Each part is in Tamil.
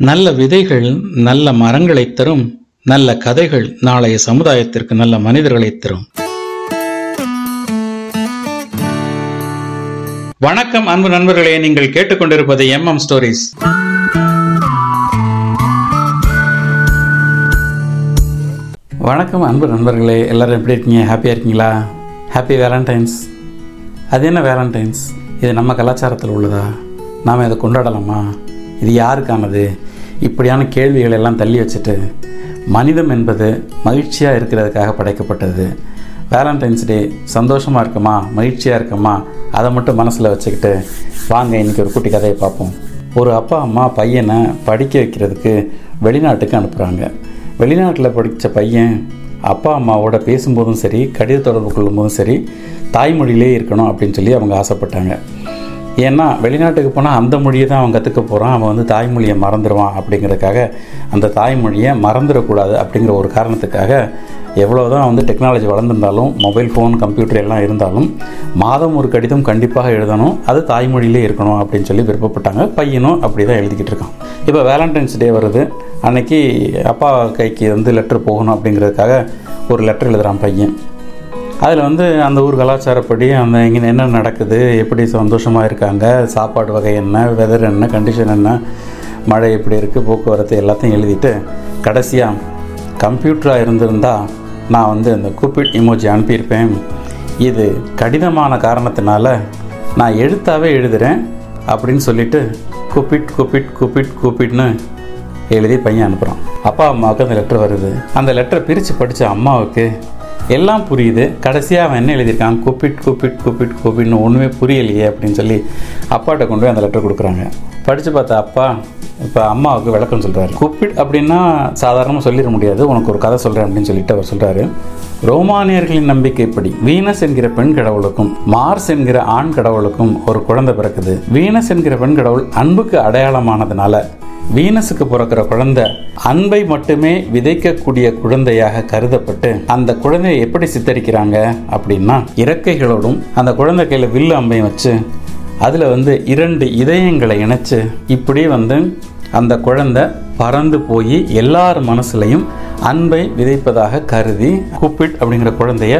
நல்ல விதைகள் நல்ல மரங்களைத் தரும் நல்ல கதைகள் நாளைய சமுதாயத்திற்கு நல்ல மனிதர்களை தரும். வணக்கம் அன்பு நண்பர்களே. நீங்கள் கேட்டுக்கொண்டிருப்பது எம் எம் ஸ்டோரிஸ் வணக்கம் அன்பு நண்பர்களே. எல்லாரும் எப்படி இருக்கீங்க? ஹாப்பியாக இருக்கீங்களா? ஹாப்பி வேலண்டைன்ஸ் அது என்ன வேலண்டைன்ஸ் இது நம்ம கலாச்சாரத்தில் உள்ளதா? நாம் இதை கொண்டாடலாமா? இது யாருக்கானது? இப்படியான கேள்விகளை எல்லாம் தள்ளி வச்சுட்டு மனிதம் என்பது மகிழ்ச்சியாக இருக்கிறதுக்காக படைக்கப்பட்டது. வேலண்டைன்ஸ் டே சந்தோஷமாக இருக்குமா மகிழ்ச்சியாக இருக்குமா அதை மட்டும் மனசில் வச்சுக்கிட்டு வாங்க இன்றைக்கி ஒரு குட்டி கதையை பார்ப்போம். ஒரு அப்பா அம்மா பையனை படிக்க வைக்கிறதுக்கு வெளிநாட்டுக்கு அனுப்புகிறாங்க வெளிநாட்டில் படித்த பையன் அப்பா அம்மாவோட பேசும்போதும் சரி கடித தொடர்பு கொள்ளும்போதும் சரி தாய்மொழியிலே இருக்கணும் அப்படின்னு சொல்லி அவங்க ஆசைப்பட்டாங்க. ஏன்னா வெளிநாட்டுக்கு போனால் அந்த மொழியை தான் அவன் கற்றுக்க போகிறான் அவன் வந்து தாய்மொழியை மறந்துடுவான் அப்படிங்கிறதுக்காக அந்த தாய்மொழியை மறந்துடக்கூடாது அப்படிங்கிற ஒரு காரணத்துக்காக எவ்வளோ தான் வந்து டெக்னாலஜி வளர்ந்துருந்தாலும் மொபைல் ஃபோன் கம்ப்யூட்டர் எல்லாம் இருந்தாலும் மாதம் ஒரு கடிதம் கண்டிப்பாக எழுதணும். அது தாய்மொழியிலே இருக்கணும் அப்படின்னு சொல்லி விருப்பப்பட்டாங்க. பையனும் அப்படி தான் எழுதிக்கிட்டு இருக்கான். இப்போ வேலண்டைன்ஸ் டே வருது. அன்னைக்கு அப்பா கைக்கு வந்து லெட்டர் போகணும் அப்படிங்கிறதுக்காக ஒரு லெட்டர் எழுதுகிறான் பையன். அதில் வந்து அந்த ஊர் கலாச்சாரப்படி அந்த இங்கே என்ன நடக்குது எப்படி சந்தோஷமாக இருக்காங்க சாப்பாடு வகை என்ன வெதர் என்ன கண்டிஷன் என்ன மழை எப்படி இருக்குது போக்குவரத்து எல்லாத்தையும் எழுதிட்டு கடைசியாக கம்ப்யூட்டராக இருந்திருந்தால் நான் வந்து அந்த கூப்பிட் இமோஜி அனுப்பியிருப்பேன். இது கடினமான காரணத்தினால நான் எழுத்தாவே எழுதுகிறேன் அப்படின்னு சொல்லிட்டு கூப்பிட் கூப்பிட் கூப்பிட் கூப்பிட்னு எழுதி பையன் அனுப்புகிறான் அப்பா அம்மாவுக்கு அந்த லெட்டர் வருது. அந்த லெட்டரை பிரித்து படித்த அம்மாவுக்கு எல்லாம் புரியுது. கடைசியாக அவன் என்ன எழுதியிருக்கான்? கூப்பிட் கூப்பிட் கூப்பிட் கூப்பிட்னு ஒன்றுமே புரியலையே அப்படின்னு சொல்லி அப்பாட்ட கொண்டு போய் அந்த லெட்டர் கொடுக்குறாங்க. படித்து பார்த்தா அப்பா இப்போ அம்மாவுக்கு விளக்கம் சொல்கிறாரு கூப்பிட் அப்படின்னா சாதாரணமாக சொல்லிட முடியாது. உனக்கு ஒரு கதை சொல்கிறேன் அப்படின்னு சொல்லிட்டு அவர் சொல்கிறாரு ரோமானியர்களின் நம்பிக்கைப்படி வீனஸ் என்கிற பெண் கடவுளுக்கும் மார்ஸ் என்கிற ஆண் கடவுளுக்கும் ஒரு குழந்தை பிறக்குது. வீனஸ் என்கிற பெண் கடவுள் அன்புக்கு அடையாளமானதுனால வீனஸுக்கு பிறக்கிற குழந்தை அன்பை மட்டுமே விதைக்கக்கூடிய குழந்தையாக கருதப்பட்டு அந்த குழந்தையை எப்படி சித்தரிக்கிறாங்க அப்படின்னா இறக்கைகளோடும் அந்த குழந்தை கையில் வில்லு அம்பையும் வச்சு அதில் வந்து இரண்டு இதயங்களை இணைச்சு இப்படி வந்து அந்த குழந்தை பறந்து போய் எல்லார் மனசுலையும் அன்பை விதைப்பதாக கருதி கூப்பிட் அப்படிங்கிற குழந்தைய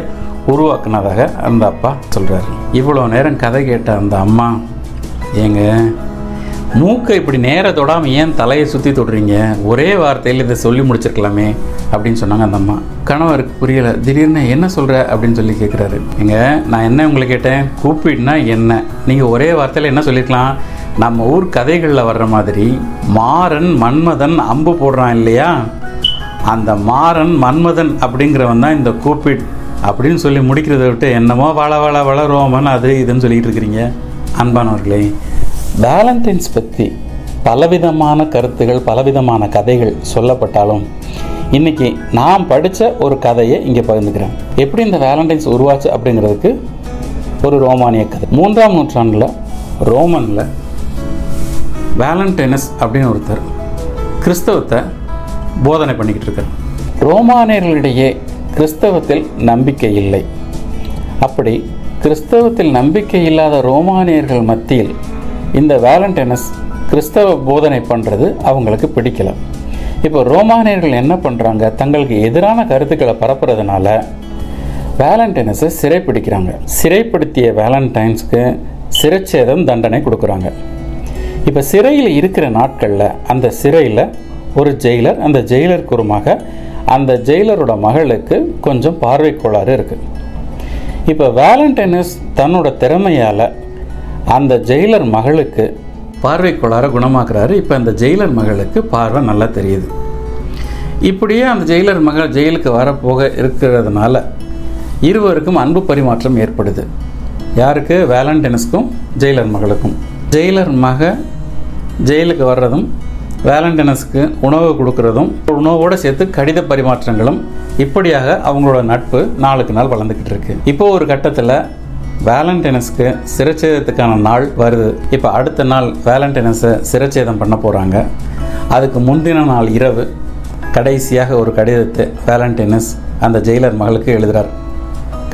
உருவாக்குனதாக அந்த அப்பா சொல்றாரு. இவ்வளோ நேரம் கதை கேட்ட அந்த அம்மா ஏங்க மூக்கை இப்படி நேர தொடாமல் ஏன் தலையை சுற்றி தொடுறீங்க? ஒரே வார்த்தையில் இதை சொல்லி முடிச்சிருக்கலாமே அப்படின்னு சொன்னாங்க அந்த அம்மா. கணவருக்கு புரியலை. திடீர்னு என்ன சொல்கிற அப்படின்னு சொல்லி கேட்குறாரு எங்க நான் என்ன உங்களை கேட்டேன்? கூப்பிடுனா என்ன? நீங்கள் ஒரே வார்த்தையில் என்ன சொல்லியிருக்கலாம் நம்ம ஊர் கதைகளில் வர்ற மாதிரி மாறன் மன்மதன் அம்பு போடுறான் இல்லையா? அந்த மாறன் மன்மதன் அப்படிங்கிறவன் தான் இந்த கூப்பிட் அப்படின்னு சொல்லி முடிக்கிறத விட்டு என்னமோ வள வள வள ரோமன் அது இதுன்னு சொல்லிட்டு இருக்கிறீங்க. அன்பானவர்களே வேலண்டைன்ஸ் பற்றி பலவிதமான கருத்துகள் பலவிதமான கதைகள் சொல்லப்பட்டாலும் இன்னைக்கு நான் படித்த ஒரு கதையை இங்கே பகிர்ந்துக்கிறேன். எப்படி இந்த வேலண்டைன்ஸ் உருவாச்சு அப்படிங்கிறதுக்கு ஒரு ரோமானிய கதை. மூன்றாம் நூற்றாண்டில் ரோமனில் வேலண்டைனஸ் அப்படின்னு ஒருத்தர் கிறிஸ்தவத்தை போதனை பண்ணிக்கிட்டு இருக்கார். ரோமானியர்களிடையே கிறிஸ்தவத்தில் நம்பிக்கை இல்லை. அப்படி கிறிஸ்தவத்தில் நம்பிக்கை இல்லாத ரோமானியர்கள் மத்தியில் இந்த வேலண்டைனஸ் கிறிஸ்தவ போதனை பண்ணுறது அவங்களுக்கு பிடிக்கல. இப்போ ரோமானியர்கள் என்ன பண்ணுறாங்க தங்களுக்கு எதிரான கருத்துக்களை பரப்புறதுனால வேலண்டைனஸை சிறைப்பிடிக்கிறாங்க. சிறைப்படுத்திய வேலண்டைன்ஸ்க்கு சிறைச்சேதம் தண்டனை கொடுக்குறாங்க. இப்போ சிறையில் இருக்கிற நாட்களில் அந்த சிறையில் ஒரு ஜெயிலர் அந்த ஜெயிலருக்கு ஒரு மக அந்த ஜெயிலரோட மகளுக்கு கொஞ்சம் பார்வை கோளாறு இருக்குது இப்போ வேலண்டைனஸ் தன்னோட திறமையால் அந்த ஜெயிலர் மகளுக்கு பார்வை கோளாற குணமாக்குறாரு. இப்போ அந்த ஜெயிலர் மகளுக்கு பார்வை நல்லா தெரியுது. இப்படியே அந்த ஜெயிலர் மகள் ஜெயிலுக்கு வரப்போக இருக்கிறதுனால இருவருக்கும் அன்பு பரிமாற்றம் ஏற்படுது. யாருக்கு? வேலண்டைனஸ்க்கும் ஜெயிலர் மகளுக்கும். ஜெயிலர் மக ஜெயிலுக்கு வர்றதும் வேலண்டைனஸ்க்கு உணவு கொடுக்கறதும் உணவோடு சேர்த்து கடித பரிமாற்றங்களும் இப்படியாக அவங்களோட நட்பு நாளுக்கு நாள் வளர்ந்துக்கிட்டு இருக்கு. இப்போ ஒரு கட்டத்தில் வேலண்டைனஸ்க்கு சிரச்சேதத்துக்கான நாள் வருது. இப்போ அடுத்த நாள் வேலண்டைனஸை சிரச்சேதம் பண்ண போகிறாங்க அதுக்கு முந்தின நாள் இரவு கடைசியாக ஒரு கடிதத்தை வேலண்டைனஸ் அந்த ஜெயிலர் மகளுக்கு எழுதுகிறார்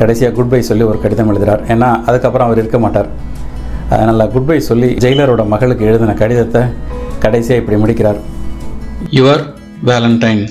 கடைசியாக குட் பை சொல்லி ஒரு கடிதம் எழுதுகிறார் ஏன்னா அதுக்கப்புறம் அவர் இருக்க மாட்டார். அதனால் குட் பை சொல்லி ஜெயிலரோட மகளுக்கு எழுதின கடிதத்தை கடைசியாக இப்படி முடிக்கிறார். Your Valentine